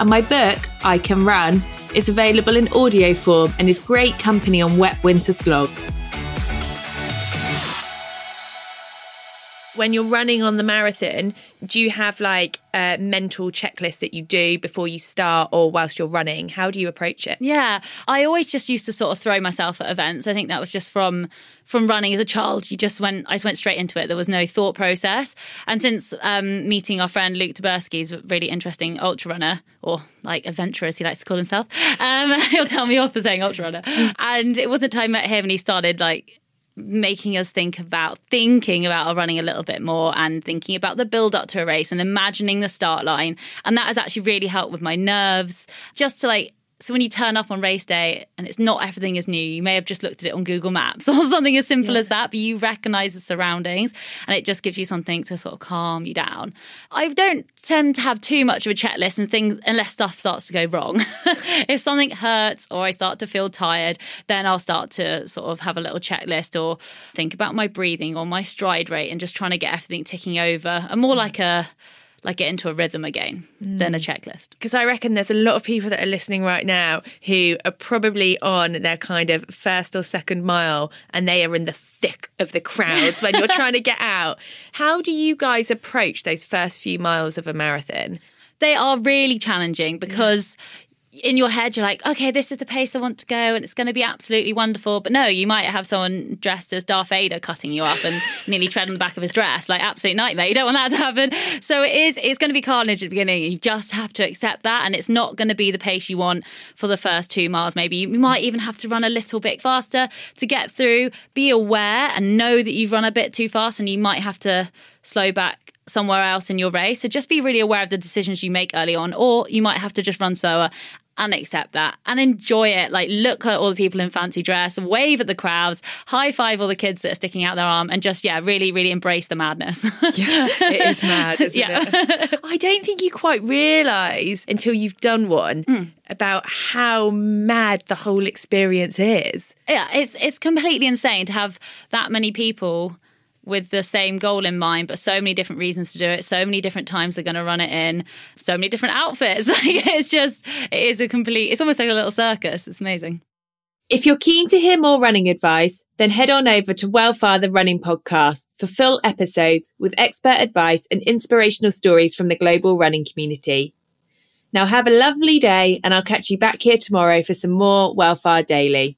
And my book, I Can Run, is available in audio form and is great company on wet winter slogs. When you're running on the marathon, do you have like a mental checklist that you do before you start or whilst you're running? How do you approach it? Yeah, I always just used to sort of throw myself at events. I think that was just from from running as a child. You just went, I just went straight into it. There was no thought process. And since um, meeting our friend Luke Tyburski, is a really interesting ultra runner or like adventurer, as he likes to call himself. Um, he'll tell me off for saying ultra runner. And it wasn't until I met him and he started like making us think about thinking about running a little bit more and thinking about the build up to a race and imagining the start line. And that has actually really helped with my nerves. Just to like so when you turn up on race day and it's not everything is new, you may have just looked at it on Google Maps or something as simple yeah. as that, but you recognize the surroundings and it just gives you something to sort of calm you down. I don't tend to have too much of a checklist and things unless stuff starts to go wrong. if something hurts or I start to feel tired, then I'll start to sort of have a little checklist or think about my breathing or my stride rate and just trying to get everything ticking over. And more mm. like a like get into a rhythm again mm. than a checklist. Because I reckon there's a lot of people that are listening right now who are probably on their kind of first or second mile and they are in the thick of the crowds when you're trying to get out. How do you guys approach those first few miles of a marathon? They are really challenging because in your head you're like okay this is the pace i want to go and it's going to be absolutely wonderful. But no you might have someone dressed as darth vader cutting you up and nearly tread on the back of his dress. Like absolute nightmare. You don't want that to happen. So it is it's going to be carnage at the beginning. You just have to accept that and it's not going to be the pace you want for the first two miles maybe. You might even have to run a little bit faster to get through. Be aware and know that you've run a bit too fast and you might have to slow back somewhere else in your race. So just be really aware of the decisions you make early on, or you might have to just run slower and accept that and enjoy it. Like, look at all the people in fancy dress, wave at the crowds, high five all the kids that are sticking out their arm, and just, yeah, really, really embrace the madness. yeah, it is mad, isn't yeah. it? I don't think you quite realise until you've done one mm. about how mad the whole experience is. Yeah, it's it's completely insane to have that many people with the same goal in mind, but so many different reasons to do it, so many different times they're going to run it in, so many different outfits. it's just, it is a complete, it's almost like a little circus. It's amazing. If you're keen to hear more running advice, then head on over to Wellfar the Running Podcast for full episodes with expert advice and inspirational stories from the global running community. Now have a lovely day, and I'll catch you back here tomorrow for some more Wellfar Daily.